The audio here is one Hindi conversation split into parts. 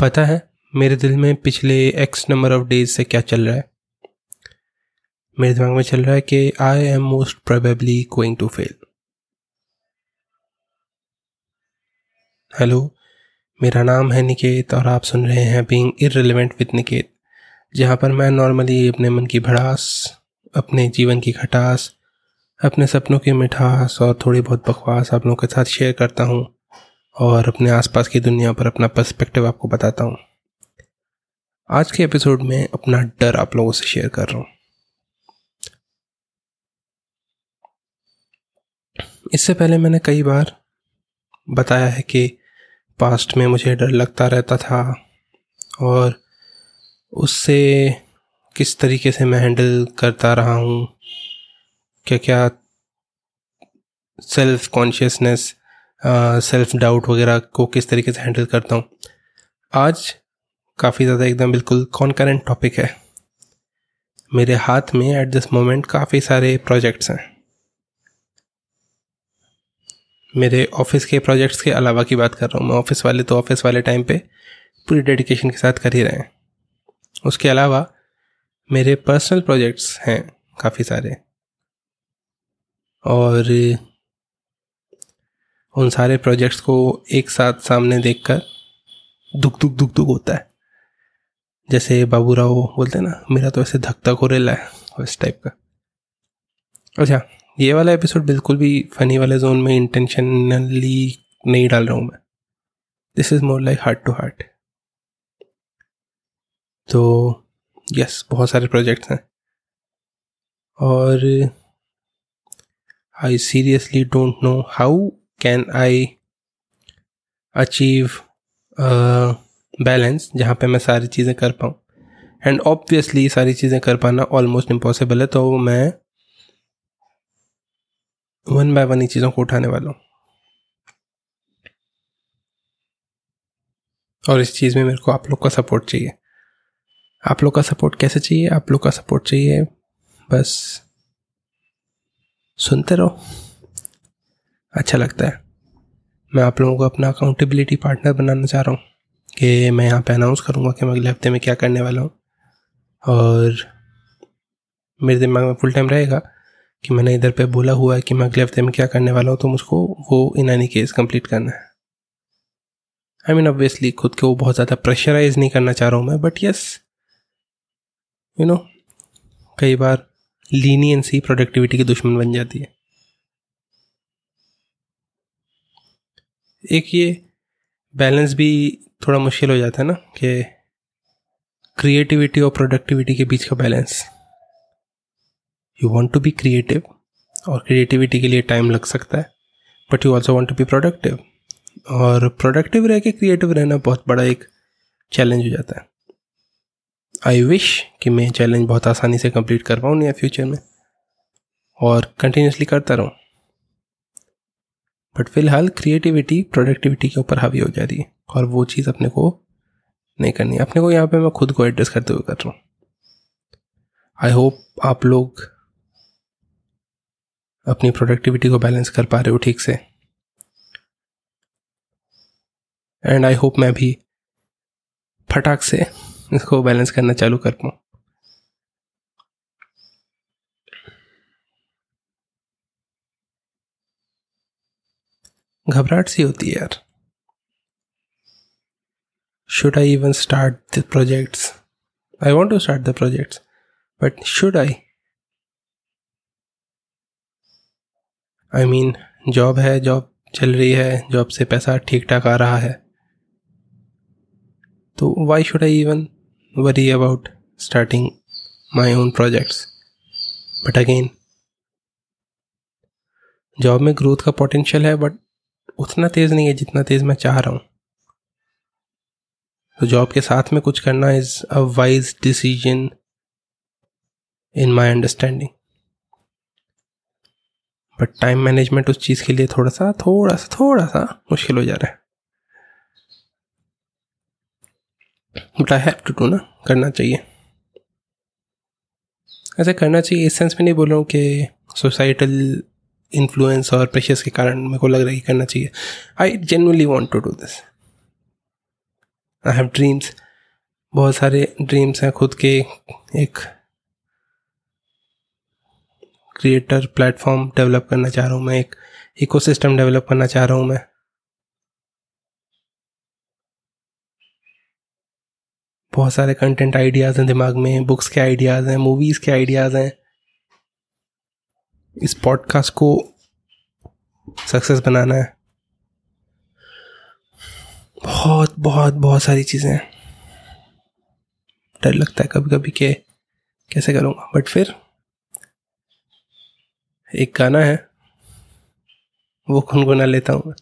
पता है मेरे दिल में पिछले एक्स नंबर ऑफ़ डेज़ से क्या चल रहा है? मेरे दिमाग में चल रहा है कि I am most probably going to fail hello मेरा नाम है निकेत और आप सुन रहे हैं बीइंग इरेलीवेंट विद निकेत जहाँ पर मैं नॉर्मली अपने मन की भड़ास, अपने जीवन की खटास, अपने सपनों की मिठास और थोड़ी बहुत बकवास आप लोगों के साथ शेयर करता हूँ। और अपने आसपास की दुनिया पर अपना पर्सपेक्टिव आपको बताता हूँ। आज के एपिसोड में अपना डर आप लोगों से शेयर कर रहा हूँ। इससे पहले मैंने कई बार बताया है कि पास्ट में मुझे डर लगता रहता था और उससे किस तरीके से मैं हैंडल करता रहा हूँ क्या क्या सेल्फ कॉन्शियसनेस सेल्फ डाउट वगैरह को किस तरीके से हैंडल करता हूँ। आज काफ़ी ज़्यादा एकदम बिल्कुल कॉन्करेंट टॉपिक है। मेरे हाथ में एट दिस मोमेंट काफ़ी सारे प्रोजेक्ट्स हैं। मेरे ऑफ़िस के प्रोजेक्ट्स के अलावा की बात कर रहा हूँ। मैं ऑफ़िस वाले तो ऑफ़िस वाले टाइम पे पूरी डेडिकेशन के साथ कर ही रहे हैं। उसके अलावा मेरे पर्सनल प्रोजेक्ट्स हैं काफ़ी सारे। और उन सारे प्रोजेक्ट्स को एक साथ सामने देखकर दुख दुख दुख दुख होता है। जैसे बाबू राव बोलते हैं ना, मेरा तो ऐसे धक धक हो रहा है इस टाइप का। अच्छा ये वाला एपिसोड बिल्कुल भी फनी वाले जोन में इंटेंशनली नहीं डाल रहा हूँ मैं। This is more like heart to heart तो यस बहुत सारे प्रोजेक्ट्स हैं। और I seriously don't know how can I achieve balance जहाँ पे मैं सारी चीज़ें कर पाऊँ? एंड ऑब्वियसली सारी चीज़ें कर पाना ऑलमोस्ट इम्पॉसिबल है तो मैं वन बाय वन ही चीज़ों को उठाने वाला हूँ। और इस चीज़ में मेरे को आप लोग का सपोर्ट चाहिए। आप लोग का सपोर्ट कैसे चाहिए? आप लोग का सपोर्ट चाहिए, बस सुनते रहो। अच्छा लगता है। मैं आप लोगों को अपना अकाउंटेबिलिटी पार्टनर बनाना चाह रहा हूँ कि मैं यहाँ पे अनाउंस करूँगा कि मैं अगले हफ़्ते में क्या करने वाला हूँ। और मेरे दिमाग में फुल टाइम रहेगा कि मैंने इधर पे बोला हुआ है कि मैं अगले हफ़्ते में क्या करने वाला हूँ तो मुझको वो इन एनी केस कंप्लीट करना है। आई मीन ऑब्वियसली खुद को बहुत ज़्यादा प्रेशराइज नहीं करना चाह रहा हूँ मैं बट यस यू नो कई बार लीनियंसी प्रोडक्टिविटी की दुश्मन बन जाती है। एक ये बैलेंस भी थोड़ा मुश्किल हो जाता है ना कि क्रिएटिविटी और प्रोडक्टिविटी के बीच का balance you want to be creative और क्रिएटिविटी के लिए टाइम लग सकता है but you also want to be productive और प्रोडक्टिव रह के क्रिएटिव रहना बहुत बड़ा एक चैलेंज हो जाता है। आई विश कि मैं चैलेंज बहुत आसानी से कंप्लीट कर पाऊँ या फ्यूचर में और कंटिन्यूसली करता रहूँ। बट फ़िलहाल क्रिएटिविटी प्रोडक्टिविटी के ऊपर हावी हो जा। रही है और वो चीज़ अपने को नहीं करनी अपने को यहाँ पे मैं खुद को एड्रेस करते हुए कर रहा हूँ। आई होप आप लोग अपनी प्रोडक्टिविटी को बैलेंस कर पा रहे हो ठीक से। एंड आई होप मैं भी फटाक से इसको बैलेंस करना चालू कर पाऊँ। घबराहट सी होती है यार। Should I even start the projects I want to start the projects but should I I mean job है जॉब चल रही है जॉब से पैसा ठीक ठाक आ रहा है। तो why should I even worry about starting my own projects but again job में ग्रोथ का पोटेंशियल है बट उतना तेज़ नहीं है जितना तेज़ मैं चाह रहा हूँ। तो जॉब के साथ में कुछ करना is a wise decision in my understanding but time management उस चीज़ के लिए थोड़ा सा थोड़ा सा थोड़ा सा मुश्किल हो जा रहा है। But I have to do ना, करना चाहिए। ऐसे करना चाहिए, इस सेंस में नहीं बोल रहा हूँ कि सोसाइटल इन्फ्लुएंस और प्रेशर्स के कारण मेरे को लग रहा है कि करना चाहिए। I genuinely want to do this I have dreams बहुत सारे ड्रीम्स हैं खुद के। एक क्रिएटर प्लेटफॉर्म डेवलप करना चाह रहा हूँ मैं। एक इकोसिस्टम डेवलप करना चाह रहा हूँ मैं। बहुत सारे कंटेंट आइडियाज़ हैं दिमाग में। बुक्स के आइडियाज़ हैं मूवीज़ के आइडियाज़ हैं। इस पॉडकास्ट को सक्सेस बनाना है। बहुत बहुत बहुत सारी चीज़ें डर लगता है कभी कभी के कैसे करूँगा बट फिर एक गाना है, वो गुनगुना लेता हूँ मैं।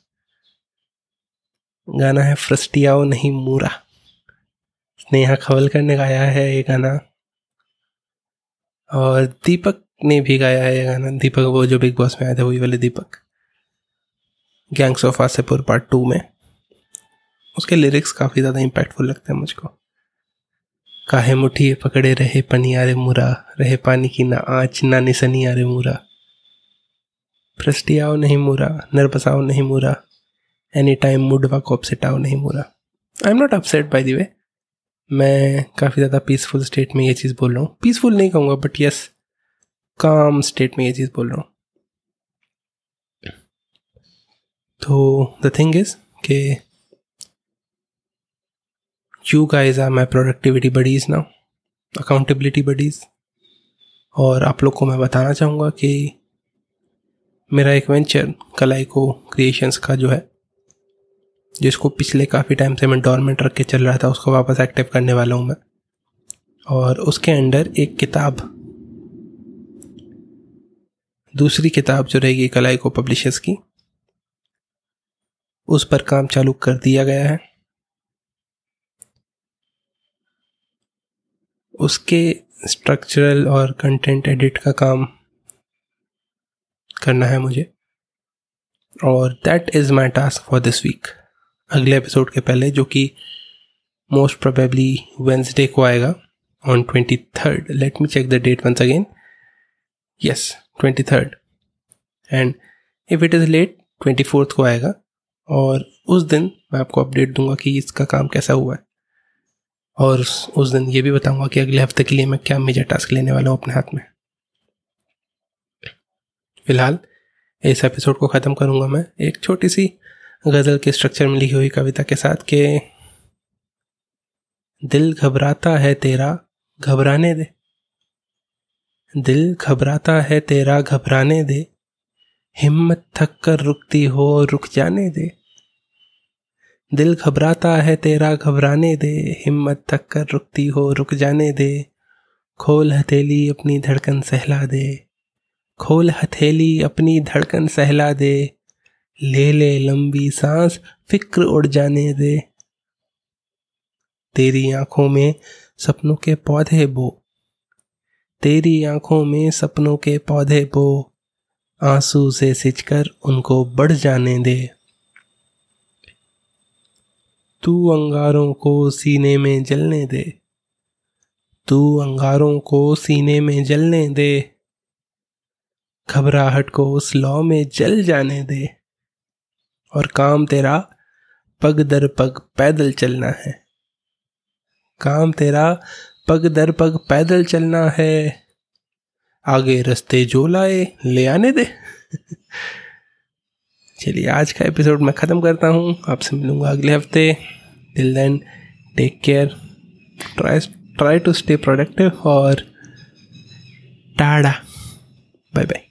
गाना है, फ्रस्टियाओ नहीं मूरा। स्नेहा खवलकर ने गाया है ये गाना। और दीपक ने भी गाया है ये गाना। दीपक, वो जो बिग बॉस में आए थे, वही वाले Deepak. Gangs of Wasseypur part two में। उसके लिरिक्स काफ़ी ज़्यादा इम्पैक्टफुल लगते हैं मुझको। काहे मुठी पकड़े रहे पनियारे मुरा, रहे पानी की ना आँच, ना निसनी आरे मुरा। फ्रस्टियाओ नहीं मुरा नरबसाओ नहीं मुरा। एनी टाइम मुडवा को अपसेटाओ नहीं मुरा। I am not upset by the way मैं काफ़ी ज़्यादा पीसफुल स्टेट में ये चीज़ बोल रहा हूँ। पीसफुल नहीं कहूँगा बट यस काम स्टेट में ये चीज़ बोल रहा हूँ। तो द थिंग इज़ के you guys are my productivity buddies ना अकाउंटेबिलिटी बडीज और आप लोग को मैं बताना चाहूँगा कि मेरा एक वेंचर कलाई को क्रिएशंस का जो है, जिसको पिछले काफ़ी टाइम से मैं डॉर्मेंट रख के चल रहा था, उसको वापस एक्टिव करने वाला हूँ मैं। और उसके अंडर एक किताब दूसरी किताब जो रहेगी कलाई को पब्लिशर्स की, उस पर काम चालू कर दिया गया है। उसके स्ट्रक्चरल और कंटेंट एडिट का काम करना है मुझे। और that is my task for this week अगले एपिसोड के पहले, जो कि मोस्ट प्रोबेबली वेंसडे को आएगा on twenty third let me check the date once again yes twenty third and if it is late twenty fourth को आएगा। और उस दिन मैं आपको अपडेट दूँगा कि इसका काम कैसा हुआ है। और उस दिन ये भी बताऊँगा कि अगले हफ़्ते के लिए मैं क्या मेजर टास्क लेने वाला हूँ अपने हाथ में। फ़िलहाल, इस एपिसोड को ख़त्म करूँगा मैं। एक छोटी सी गज़ल के स्ट्रक्चर में लिखी हुई कविता के साथ के, दिल घबराता है तेरा, घबराने दे। दिल घबराता है तेरा, घबराने दे। हिम्मत थक कर रुकती हो, रुक जाने दे। दिल घबराता है तेरा, घबराने दे। हिम्मत थक कर रुकती हो, रुक जाने दे। खोल हथेली, अपनी धड़कन सहला दे। खोल हथेली, अपनी धड़कन सहला दे। ले ले लंबी सांस, फ़िक्र उड़ जाने दे। तेरी आँखों में सपनों के पौधे बो। तेरी आँखों में सपनों के पौधे बो। आँसू से सिंचकर उनको बढ़ जाने दे। तू अंगारों को सीने में जलने दे। तू अंगारों को सीने में जलने दे। घबराहट को उस लौ में जल जाने दे। और काम तेरा पग दर पग पैदल चलना है। काम तेरा पग दर पग पैदल चलना है। आगे रास्ते जो लाए, ले आने दे। चलिए, आज का एपिसोड मैं ख़त्म करता हूँ। आपसे मिलूँगा अगले हफ़्ते। Till then take care try try to stay productive और टाड़ा। Bye bye